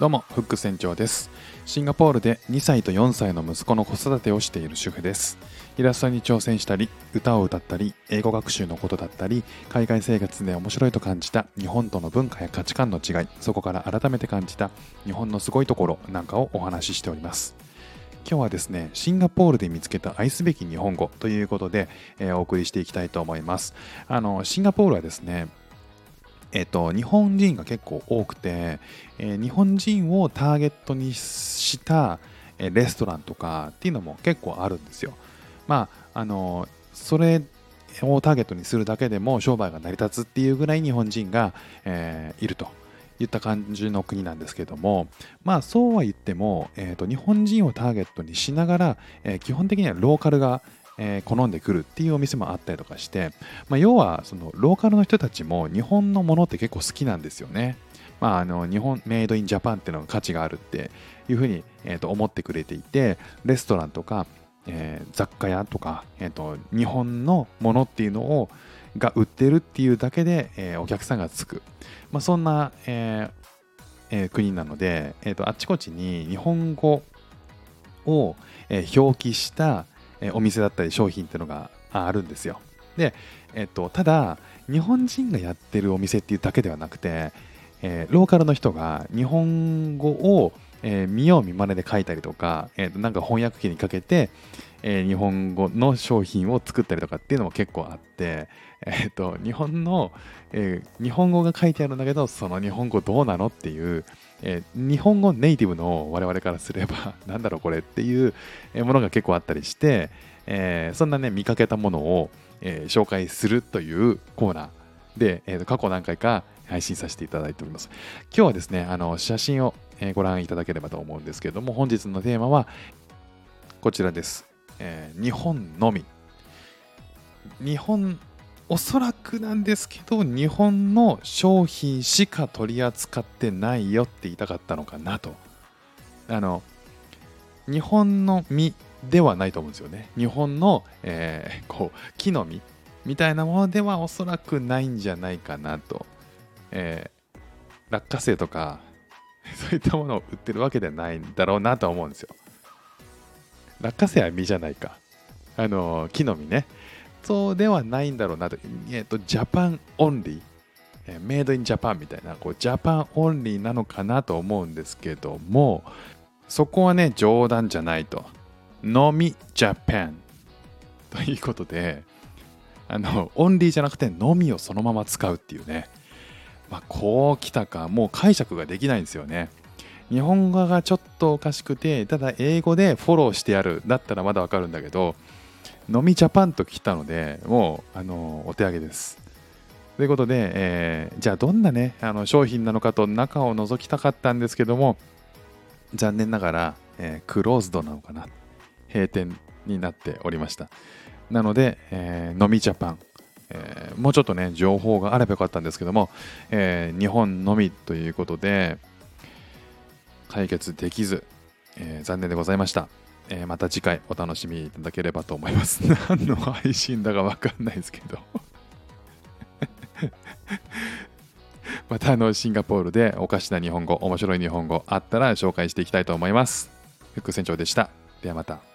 どうも、フック船長です。シンガポールで2歳と4歳の息子の子育てをしている主婦です。イラストに挑戦したり、歌を歌ったり、英語学習のことだったり、海外生活で面白いと感じた日本との文化や価値観の違い、そこから改めて感じた日本のすごいところなんかをお話ししております。今日はですね、シンガポールで見つけた愛すべき日本語ということで、えーお送りしていきたいと思います。あの、シンガポールはですね、えっと、日本人が結構多くて、えー日本人をターゲットにした、えレストランとかっていうのも結構あるんですよ。まあ、あの、それをターゲットにするだけでも商売が成り立つっていうぐらい日本人が、えーいるといった感じの国なんですけども、まあそうは言っても、えーと日本人をターゲットにしながら、えー基本的にはローカルが、えー好んでくるっていうお店もあったりとかして、まあ、要はそのローカルの人たちも日本のものって結構好きなんですよね。まあ、あの日本メイドインジャパンっていうのが価値があるっていうふうに、えーと思ってくれていてレストランとか、えー雑貨屋とか、えーと日本のものっていうのをが売ってるっていうだけで、えーお客さんがつく、まあ、そんな、えーえー国なので、えーとあっちこっちに日本語を、えー表記した、えお店だったり商品っていうのがあるんですよ。で、えっと、ただ日本人がやってるお店っていうだけではなくて、えーローカルの人が日本語を、えー見よう見まねで書いたりとか、えーとなんか翻訳機にかけて、えー日本語の商品を作ったりとかっていうのも結構あって、えーと日本の、えー日本語が書いてあるんだけどその日本語どうなのっていう、えー日本語ネイティブの我々からすれば なんだろうこれっていうものが結構あったりして、えーそんなね見かけたものを、え紹介するというコーナー。で、えーと過去何回か配信させていただいております。今日はですねあの写真を、ご覧いただければと思うんですけれども本日のテーマはこちらです、えー日本のみ。日本おそらくなんですけど日本の商品しか取り扱ってないよって言いたかったのかなと。あの日本の実ではないと思うんですよね。日本の、えーこう木の実みたいなものではおそらくないんじゃないかなと、えー落花生とか そういったものを売ってるわけではないんだろうなと思うんですよ。落花生は実じゃないか。あの木の実ね。そうではないんだろうなと、えっと、 Japan only、え made in Japan みたいな、こう、 Japan only なのかなと思うんですけども、そこはね、冗談じゃないと。のみジャパンということで、あの、オンリーじゃなくて、のみをそのまま使うっていうね。まあ、こう来たか、もう解釈ができないんですよね。日本語がちょっとおかしくて、ただ英語でフォローしてやる。だったらまだわかるんだけど、のみジャパンと来たので、もう、あの、お手上げです。ということで、えーじゃあどんなね、あの商品なのかと中を覗きたかったんですけども、残念ながら、えークローズドなのかな。閉店になっておりました。なので、えーのみジャパン、えーもうちょっとね、情報があればよかったんですけども、えー日本のみということで、解決できず、えー残念でございました。えーまた次回お楽しみいただければと思います。何の配信だかわかんないですけど。またあのシンガポールでおかしな日本語、面白い日本語あったら紹介していきたいと思います。副船長でした。ではまた。